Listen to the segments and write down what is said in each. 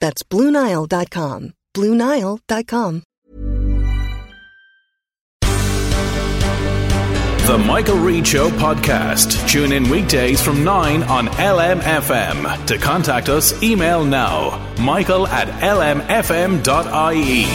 That's BlueNile.com. BlueNile.com. The Michael Reade Show podcast. Tune in weekdays from 9 on LMFM. To contact us, email now michael at lmfm.ie.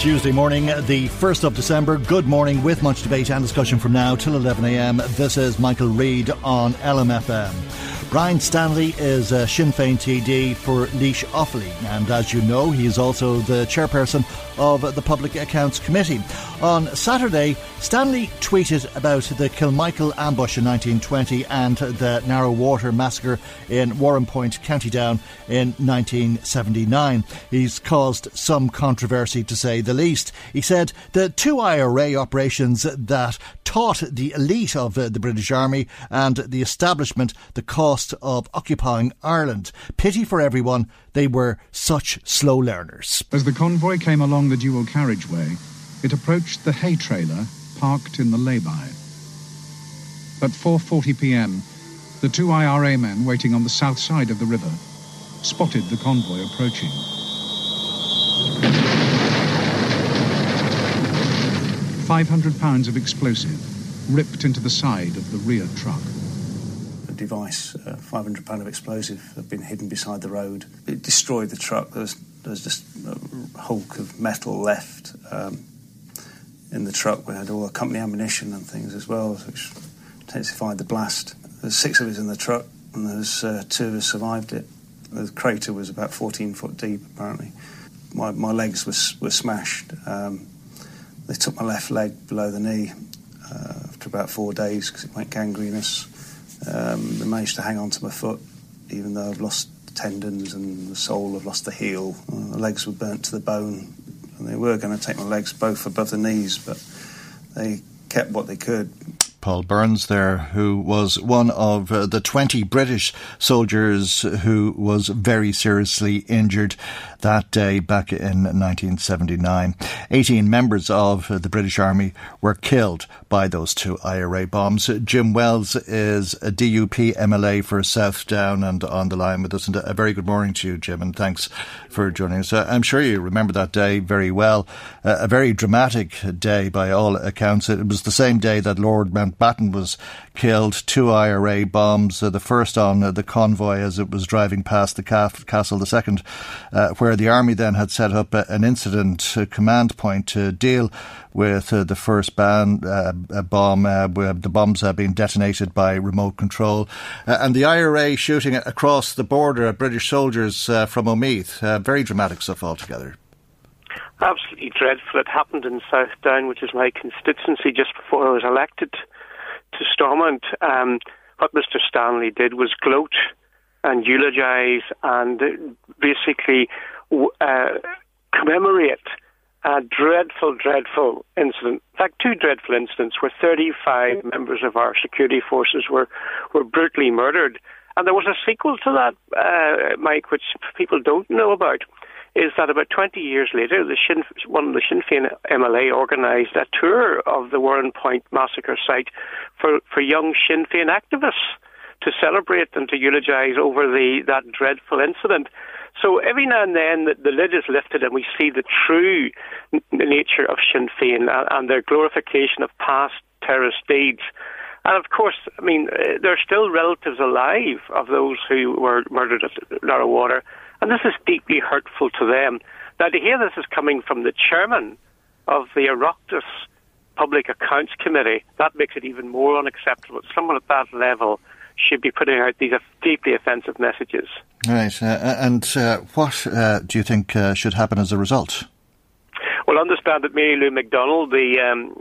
Tuesday morning, the 1st of December. Good morning with much debate and discussion from now till 11am. This is Michael Reade on LMFM. Brian Stanley is a Sinn Féin TD for Laois Offaly, and as you know, he is also the chairperson of the Public Accounts Committee. On Saturday, Stanley tweeted about the Kilmichael ambush in 1920 and the Narrow Water massacre in Warrenpoint, County Down in 1979. He's caused some controversy to say the least. He said the two IRA operations that taught the elite of uh, the British Army and the establishment the cost of occupying Ireland. Pity for everyone, they were such slow learners. As the convoy came along the dual carriageway, it approached the hay trailer parked in the lay-by. At 4:40 p.m., the two IRA men waiting on the south side of the river spotted the convoy approaching. Five hundred pounds of explosive ripped into the side of the rear truck device, uh, 500 pound of explosive, had been hidden beside the road. It destroyed the truck. There was, there was just a hulk of metal left um, in the truck. We had all the company ammunition and things as well, which intensified the blast. There's six of us in the truck, and there's uh, two of us survived it. The crater was about 14 foot deep, apparently. My, my legs were, were smashed. Um, they took my left leg below the knee uh, after about four days because it went gangrenous. Um, I managed to hang on to my foot, even though I've lost tendons and the sole, I've lost the heel. Uh, my legs were burnt to the bone, and they were going to take my legs both above the knees, but they kept what they could. Paul Burns there, who was one of uh, the 20 British soldiers who was very seriously injured that day back in 1979. 18 members of the British Army were killed by those two IRA bombs. Jim Wells is a DUP MLA for South Down and on the line with us. And a very good morning to you, Jim, and thanks for joining us. Uh, I'm sure you remember that day very well. Uh, a very dramatic day by all accounts. It was the same day that Lord Mountbatten was killed. Two IRA bombs, uh, the first on uh, the convoy as it was driving past the castle, the second uh, where the army then had set up a, an incident command point to deal with uh, the first ban, uh, bomb, uh, the bombs have been detonated by remote control, and the IRA shooting across the border at British soldiers from Omeath. very dramatic stuff altogether. Absolutely dreadful. It happened in South Down, which is my constituency, just before I was elected to Stormont. Um, what Mr. Stanley did was gloat and eulogise and basically uh, commemorate a dreadful, dreadful incident. In fact, two dreadful incidents where 35 members of our security forces were, were brutally murdered. And there was a sequel to that, uh, Mike, which people don't know about. Is that about 20 years later, the Sinn, one of the Sinn Féin MLA organised a tour of the Warrenpoint massacre site for, for young Sinn Féin activists to celebrate and to eulogise over the that dreadful incident. So every now and then the, the lid is lifted and we see the true nature of Sinn Féin and, and their glorification of past terrorist deeds. And of course, I mean, uh, there are still relatives alive of those who were murdered at Narrow Water, and this is deeply hurtful to them. Now, to hear this is coming from the chairman of the Oireachtas Public Accounts Committee, that makes it even more unacceptable. Someone at that level should be putting out these deeply offensive messages. Right. Uh, and uh, what uh, do you think uh, should happen as a result? Well, I understand that Mary Lou McDonald, the um,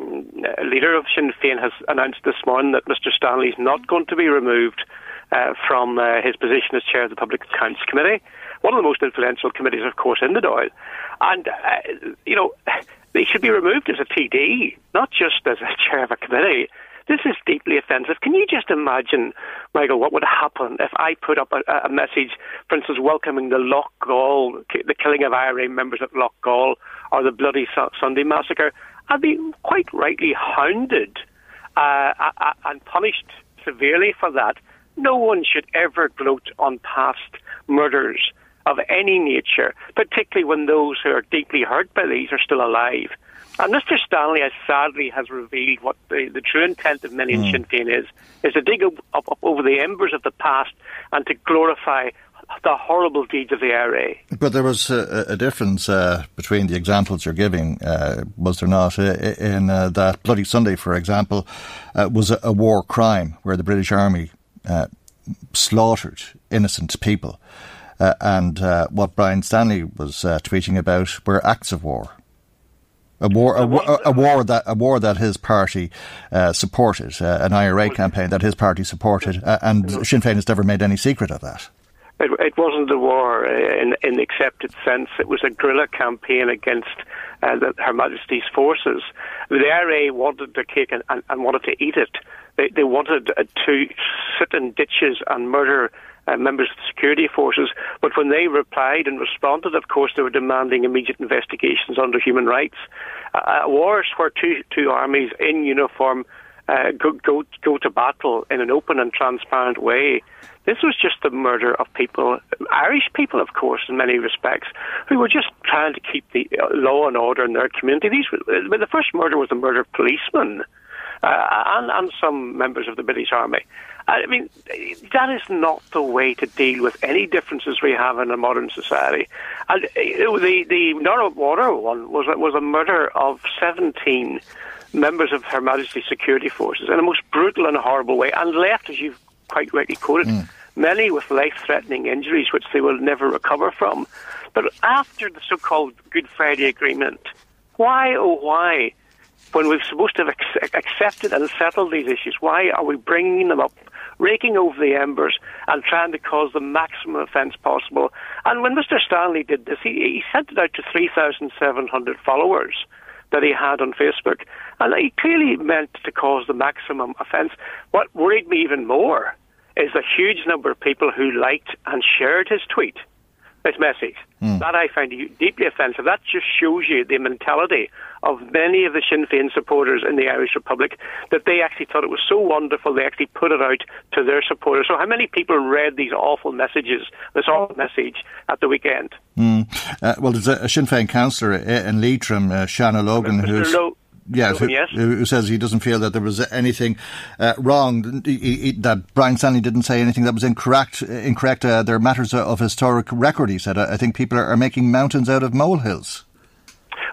leader of Sinn Féin, has announced this morning that Mr Stanley is not going to be removed uh, from uh, his position as chair of the Public Accounts Committee, one of the most influential committees, of course, in the Dáil. And, you know, they should be removed as a TD, not just as a chair of a committee. This is deeply offensive. Can you just imagine, Michael, what would happen if I put up a, a message, for instance, welcoming the Lough Gall, the killing of IRA members at Loughgall, or the Bloody Sunday massacre? I'd be quite rightly hounded uh, and punished severely for that. No one should ever gloat on past murders of any nature, particularly when those who are deeply hurt by these are still alive. And Mr. Stanley, as sadly, has revealed what the, the true intent of many in mm. Sinn Féin is, is to dig up, up, up, over the embers of the past and to glorify the horrible deeds of the IRA. But there was a, a difference uh, between the examples you're giving, uh, was there not? In uh, that Bloody Sunday, for example, uh, was a, a, war crime where the British Army uh, slaughtered innocent people. And what Brian Stanley was tweeting about were acts of war a war, a, a, a, war that a war that his party uh, supported, uh, an IRA campaign that his party supported, uh, and Sinn Féin has never made any secret of that. It, it wasn't a war uh, in, in the accepted sense. It was a guerrilla campaign against uh, the, Her Majesty's forces. The IRA wanted the cake and, and, and wanted to eat it. They, they wanted uh, to sit in ditches and murder uh, members of the security forces. But when they replied and responded, of course, they were demanding immediate investigations under human rights. Uh, uh, wars where two, two armies in uniform uh, go, go, go to battle in an open and transparent way. This was just the murder of people, Irish people, of course, in many respects, who were just trying to keep the uh, law and order in their community. These were, the first murder was the murder of policemen uh, and, and some members of the British Army. I mean, that is not the way to deal with any differences we have in a modern society. And the the Narrow Water one was was a murder of seventeen members of Her Majesty's security forces in a most brutal and horrible way, and left, as you've quite rightly quoted, mm. many with life-threatening injuries which they will never recover from. But after the so-called Good Friday Agreement, why oh why? When we're supposed to have accepted and settled these issues, why are we bringing them up raking over the embers and trying to cause the maximum offence possible. And when Mr. Stanley did this, he, he sent it out to 3,700 followers that he had on Facebook. And he clearly meant to cause the maximum offence. What worried me even more is the huge number of people who liked and shared his tweet this message. Mm. That I find deeply offensive. That just shows you the mentality of many of the Sinn Féin supporters in the Irish Republic that they actually thought it was so wonderful they actually put it out to their supporters. So how many people read these awful messages, this awful message at the weekend? Mm. Uh, well, there's a, Sinn Féin councillor in Leitrim, uh, Shanna Logan, who's... Lo- Yes, who, yes. who, says he doesn't feel that there was anything uh, wrong, he, he, that Brian Stanley didn't say anything that was incorrect. Incorrect. Uh, there are matters of historic record. He said. I think people are, are making mountains out of molehills.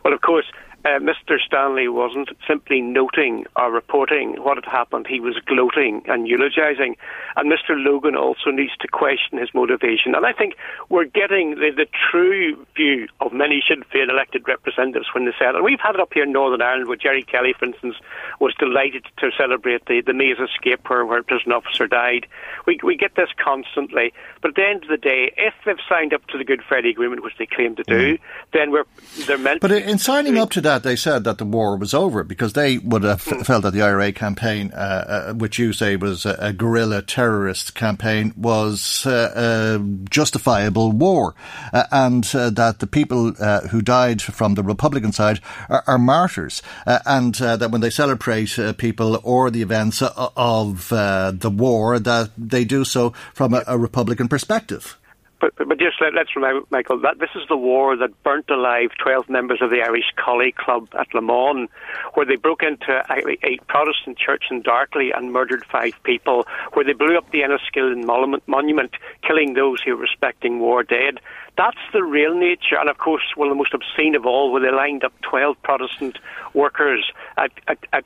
Well, of course, uh, Mr. Stanley wasn't simply noting or reporting what had happened, he was gloating and eulogising. And Mr. Logan also needs to question his motivation. And I think we're getting the, the true view of many Sinn Féin elected representatives when they said, and we've had it up here in Northern Ireland where Gerry Kelly, for instance, was delighted to celebrate the, the Maze escape where, where a prison officer died. We, we get this constantly. But at the end of the day, if they've signed up to the Good Friday Agreement, which they claim to do, mm. then we're, they're meant But in signing up to that, they said that the war was over because they would have mm. felt that the IRA campaign, uh, uh, which you say was a, a guerrilla terrorist campaign, was uh, a justifiable war, uh, and uh, that the people uh, who died from the Republican side are, are martyrs, and that when they celebrate people or the events of the war, that they do so from a, a Republican perspective. But, but just let, us remember, Michael, that this is the war that burnt alive 12 members of the Irish Collie Club at La Mon, where they broke into a, a Protestant church in Darkley and murdered five people, where they blew up the Enniskillen monument, monument killing those who were respecting war dead. That's the real nature. And of course, one of the most obscene of all, where they lined up 12 Protestant workers at, at, at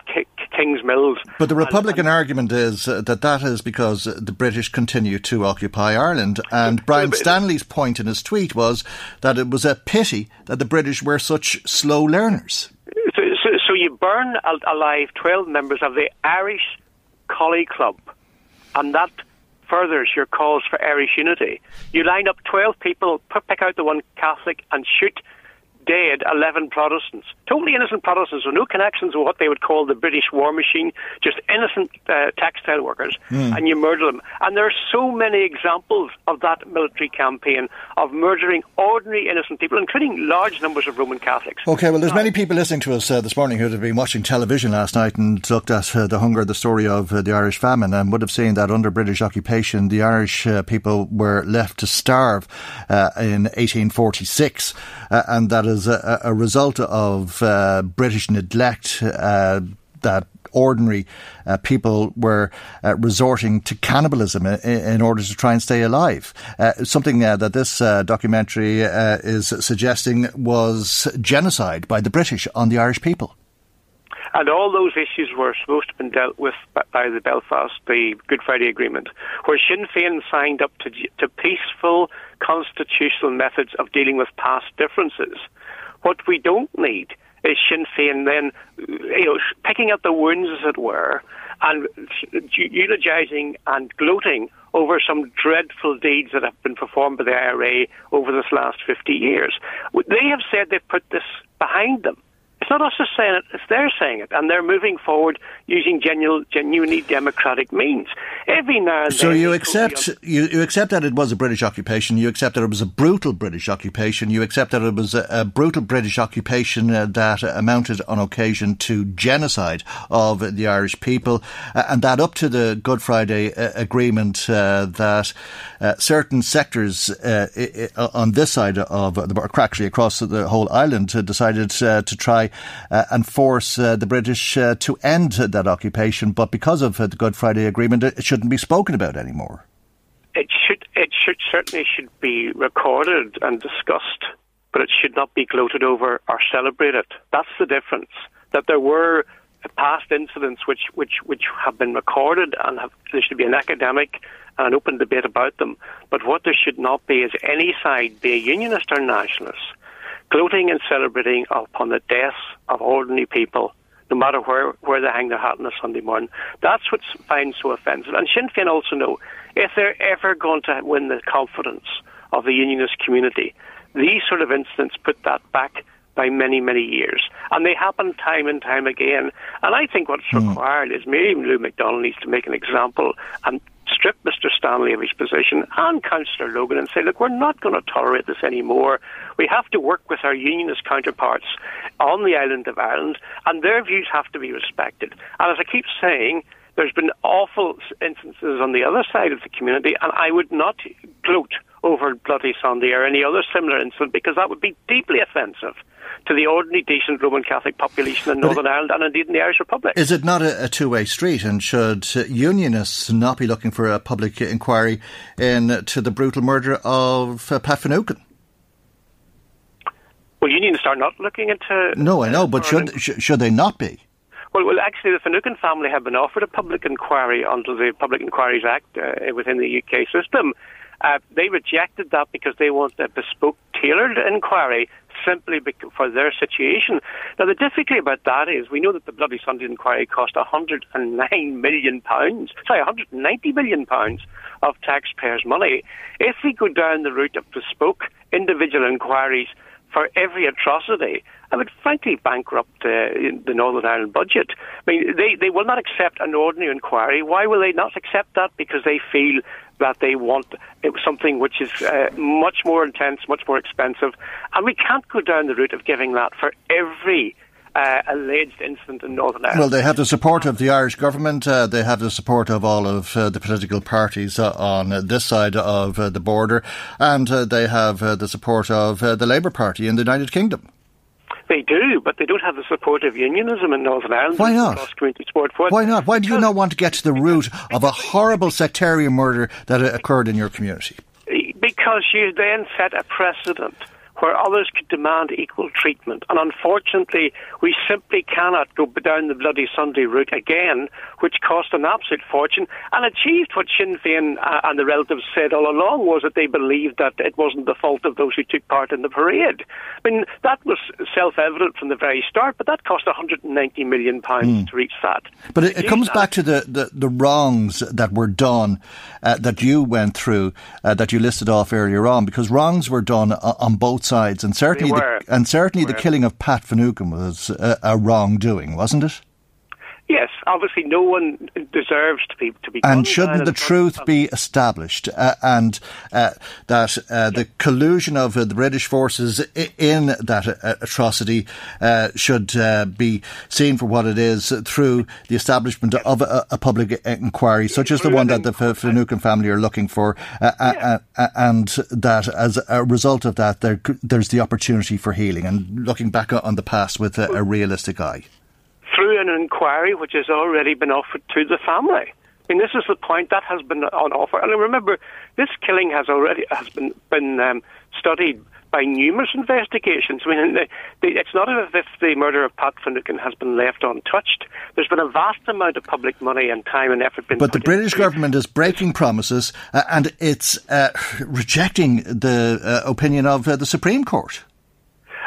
Kingsmills. But the Republican and, and argument is uh, that that is because the British continue to occupy Ireland. And Brian Stanley's point in his tweet was that it was a pity that the British were such slow learners. So, so, so you burn alive 12 members of the Irish Collie Club, and that furthers your cause for Irish unity. You line up 12 people, pick out the one Catholic, and shoot dead 11 Protestants. Totally innocent Protestants with no connections with what they would call the British war machine, just innocent uh, textile workers, mm. and you murder them. And there are so many examples of that military campaign of murdering ordinary innocent people, including large numbers of Roman Catholics. Okay, well, there's many people listening to us uh, this morning who have been watching television last night and looked at uh, the hunger, the story of uh, the Irish famine, and would have seen that under British occupation, the Irish uh, people were left to starve uh, in 1846, and that is a, a result of uh, British neglect uh, that ordinary uh, people were uh, resorting to cannibalism in, in, order to try and stay alive. Uh, something uh, that this uh, documentary uh, is suggesting was genocide by the British on the Irish people. And all those issues were supposed to have been dealt with by the Belfast, the Good Friday Agreement, where Sinn Féin signed up to, to peaceful constitutional methods of dealing with past differences. What we don't need is Sinn Féin then, you know, picking up the wounds, as it were, and eulogising and gloating over some dreadful deeds that have been performed by the IRA over this last 50 years. They have said they've put this behind them. Not us just saying it, it's they're saying it, and they're moving forward using genuine, genuinely democratic means. Every now and so then. So you accept you, you accept that it was a British occupation. You accept that it was a brutal British occupation. You accept that it was a, a brutal British occupation uh, that amounted on occasion to genocide of the Irish people, uh, and that up to the Good Friday uh, Agreement uh, that uh, certain sectors uh, on this side of the actually across the whole island decided to try and force uh, the British uh, to end that occupation. But because of the Good Friday Agreement, it shouldn't be spoken about anymore. It should. It should certainly should be recorded and discussed, but it should not be gloated over or celebrated. That's the difference. That there were past incidents which which which have been recorded and have, there should be an academic and an open debate about them. But what there should not be is any side, be a unionist or nationalist, gloating and celebrating upon the deaths of ordinary people, no matter where, where they hang their hat on a Sunday morning. That's what's found so offensive. And Sinn Féin also know if they're ever going to win the confidence of the unionist community, these sort of incidents put that back by many, many years. And they happen time and time again. And I think what's mm. required is maybe Lou McDonald needs to make an example and strip Mr. Stanley of his position and Councillor Logan and say, look, we're not going to tolerate this anymore. We have to work with our unionist counterparts on the island of Ireland, and their views have to be respected. And as I keep saying, there's been awful instances on the other side of the community, and I would not gloat over Bloody Sunday or any other similar incident because that would be deeply offensive to the ordinary decent Roman Catholic population in Northern Ireland and indeed in the Irish Republic. Is it not a, a two way street? And should unionists not be looking for a public inquiry into the brutal murder of uh, Pat Finucane? Well, unionists are not looking into. No, I know, but should should they not be? Well, well, actually, the Finucane family have been offered a public inquiry under the Public Inquiries Act uh, within the UK system. Uh, they rejected that because they want a bespoke, tailored inquiry simply for their situation. Now, the difficulty about that is we know that the Bloody Sunday inquiry cost 109 million pounds, sorry, 190 million pounds of taxpayers' money. If we go down the route of bespoke individual inquiries for every atrocity, I would frankly bankrupt uh, the Northern Ireland budget. I mean, they, they will not accept an ordinary inquiry. Why will they not accept that? Because they feel that they want something which is uh, much more intense, much more expensive. And we can't go down the route of giving that for every uh, alleged incident in Northern Ireland. Well, they have the support of the Irish government. Uh, they have the support of all of uh, the political parties uh, on this side of uh, the border, and uh, they have the support of the Labour Party in the United Kingdom. They do, but they don't have the support of unionism in Northern Ireland. Why not? Why not? Why do you not want to get to the root of a horrible sectarian murder that occurred in your community? Because you then set a precedent where others could demand equal treatment. And unfortunately, we simply cannot go down the Bloody Sunday route again, which cost an absolute fortune and achieved what Sinn Féin uh, and the relatives said all along was that they believed that it wasn't the fault of those who took part in the parade. I mean, that was self-evident from the very start, but that cost 190 million pounds mm. to reach that. But it, it comes that. back to the, the, the, wrongs that were done, uh, that you went through, uh, that you listed off earlier on, because wrongs were done uh, on both sides, and certainly the, and certainly the killing of Pat Finucane was a, a wrongdoing, wasn't it? Yes, obviously, no one deserves to be to be. And shouldn't the truth be established, uh, and uh, that uh, the collusion of uh, the British forces in that uh, atrocity uh, should be seen for what it is through the establishment of a, a public inquiry, such as the one that the Finucane family are looking for, yeah. and that as a result of that, there, there's the opportunity for healing and looking back on the past with a, a realistic eye through an inquiry which has already been offered to the family. I mean, this is the point that has been on offer. And remember, this killing has already has been been um, studied by numerous investigations. I mean, the, the, it's not as if the murder of Pat Finucane has been left untouched. There's been a vast amount of public money and time and effort. Been but the British government is breaking promises uh, and it's uh, rejecting the uh, opinion of uh, the Supreme Court.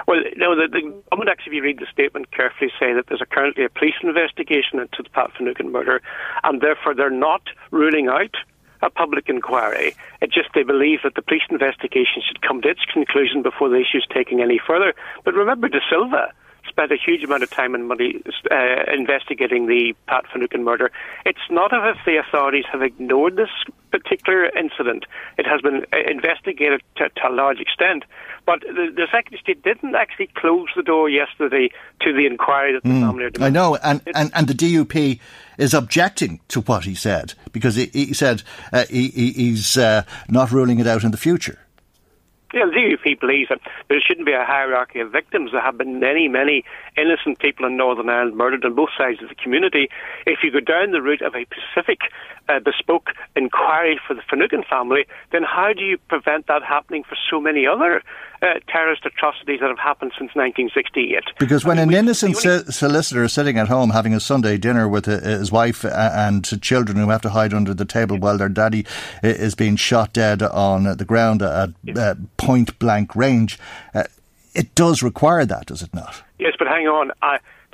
Well, no, the, the government actually, if you read the statement carefully, say that there's a, currently a police investigation into the Pat Finucane murder, and therefore they're not ruling out a public inquiry. It just they believe that the police investigation should come to its conclusion before the issue is taken any further. But remember, De Silva spent a huge amount of time and money uh, investigating the Pat Finucane murder. It's not as if the authorities have ignored this particular incident. It has been uh, investigated to, to a large extent. But the, the, Secretary of State didn't actually close the door yesterday to the inquiry that the mm, demanding. I know, and, and, and the DUP is objecting to what he said because he, he said uh, he, he's uh, not ruling it out in the future. Yeah, DUP believes that there shouldn't be a hierarchy of victims. There have been many, many innocent people in Northern Ireland murdered on both sides of the community. If you go down the route of a specific uh, bespoke inquiry for the Finucane family, then how do you prevent that happening for so many other uh, terrorist atrocities that have happened since 1968? Because when I mean, an innocent only... solicitor is sitting at home having a Sunday dinner with uh, his wife uh, and children who have to hide under the table while their daddy uh, is being shot dead on the ground at yes. point blank range, it does require that, does it not? Yes, but hang on.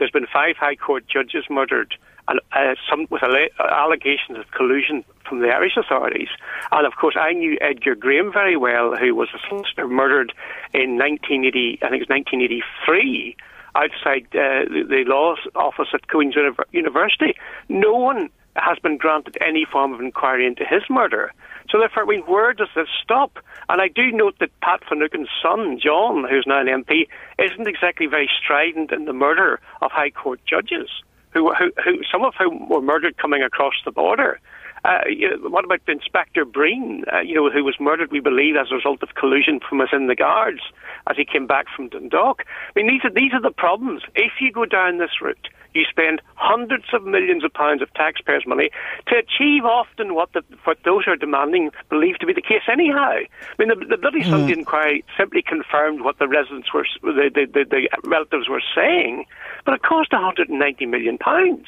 There's been five High Court judges murdered and uh, some with allegations of collusion from the Irish authorities. And of course, I knew Edgar Graham very well, who was a solicitor murdered in 1980, I think it was 1983, outside uh, the, the law office at Queen's University. No one has been granted any form of inquiry into his murder. So therefore, I mean, where does this stop? And I do note that Pat Finucane's son, John, who's now an MP, isn't exactly very strident in the murder of High Court judges who, who, who some of whom were murdered coming across the border. Uh, you know, what about Inspector Breen, uh, you know, who was murdered, we believe, as a result of collusion from within the guards as he came back from Dundalk? I mean, these are, these are the problems. If you go down this route, you spend hundreds of millions of pounds of taxpayers' money to achieve often what, the, what those are demanding believe to be the case anyhow. I mean, the, the bloody mm. Sunday inquiry simply confirmed what the residents were, the, the, the, the relatives were saying, but it cost 190 million pounds.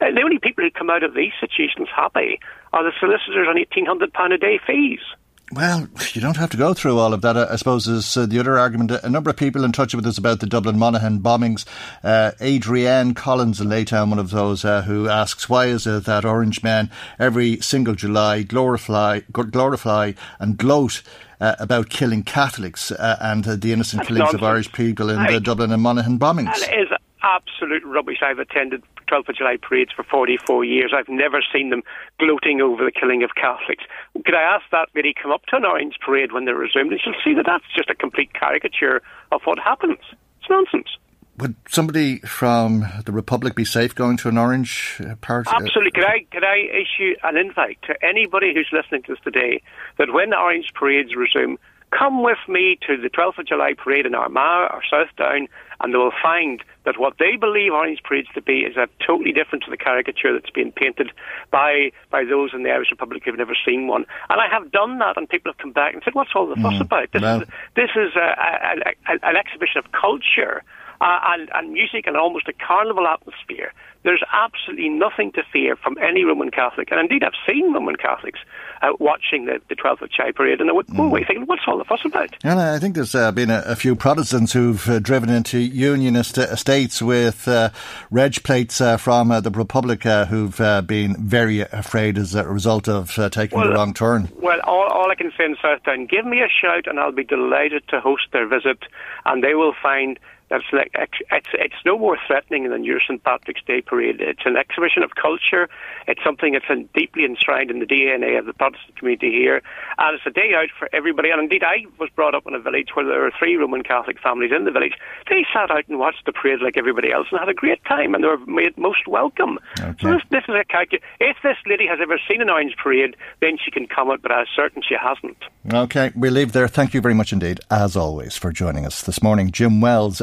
Uh, the only people who come out of these situations happy are the solicitors on £1,800 a day fees. Well, you don't have to go through all of that. I suppose is uh, the other argument. A number of people in touch with us about the Dublin Monaghan bombings. Uh, Adrienne Collins in Laytown, one of those, uh, who asks, why is it that orange men every single July glorify, glorify and gloat uh, about killing Catholics uh, and the innocent That's killings nonsense. of Irish people in I, the Dublin and Monaghan bombings? That is absolute rubbish. I've attended 12th of July parades for 44 years. I've never seen them gloating over the killing of Catholics. Could I ask that really come up to an Orange parade when they're resumed? And she'll see that that's just a complete caricature of what happens. It's nonsense. Would somebody from the Republic be safe going to an Orange uh, parade? Absolutely. Could I, could I issue an invite to anybody who's listening to us today that when the Orange parades resume, Come with me to the 12th of July parade in Armagh or Southdown, and they will find that what they believe Orange parades to be is a totally different to the caricature that's being painted by by those in the Irish Republic who've never seen one. And I have done that, and people have come back and said, "What's all the fuss mm, about? This well. is this is a, a, a, an exhibition of culture." Uh, and, and music and almost a carnival atmosphere there's absolutely nothing to fear from any Roman Catholic. And indeed, I've seen Roman Catholics uh, watching the, the 12th of July parade, and they would go away mm. thinking, what's all the fuss about? And I think there's uh, been a, a, few Protestants who've uh, driven into Unionist estates with uh, reg plates uh, from uh, the Republic who've been very afraid as a result of taking well, the wrong turn. Well, all, all I can say in Southdown, give me a shout and I'll be delighted to host their visit, and they will find that's like it's it's no more threatening than your St Patrick's Day parade. It's an exhibition of culture. It's something that's deeply enshrined in the DNA of the Protestant community here, and it's a day out for everybody. And indeed, I was brought up in a village where there were three Roman Catholic families in the village. They sat out and watched the parade like everybody else and had a great time, and they were made most welcome. Okay. So this, this is a calculation. If this lady has ever seen an orange parade, then she can comment, but I'm certain she hasn't. Okay, we leave there. Thank you very much indeed, as always, for joining us this morning, Jim Wells.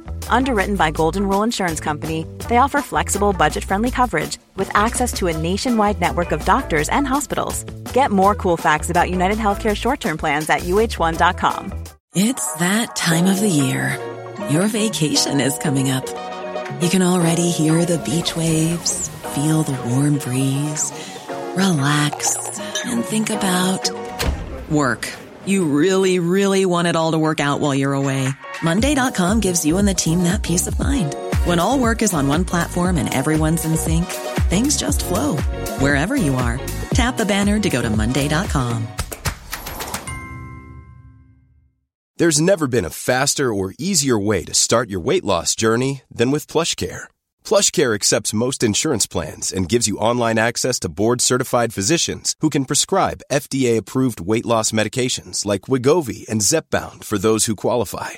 Underwritten by Golden Rule Insurance Company, they offer flexible, budget friendly coverage with access to a nationwide network of doctors and hospitals. Get more cool facts about United Healthcare short term plans at uh1.com. It's that time of the year. Your vacation is coming up. You can already hear the beach waves, feel the warm breeze, relax, and think about work. You really, really want it all to work out while you're away. Monday.com gives you and the team that peace of mind. When all work is on one platform and everyone's in sync, things just flow wherever you are. Tap the banner to go to Monday.com. There's never been a faster or easier way to start your weight loss journey than with plush PlushCare. PlushCare accepts most insurance plans and gives you online access to board-certified physicians who can prescribe FDA-approved weight loss medications like Wegovy and Zepbound for those who qualify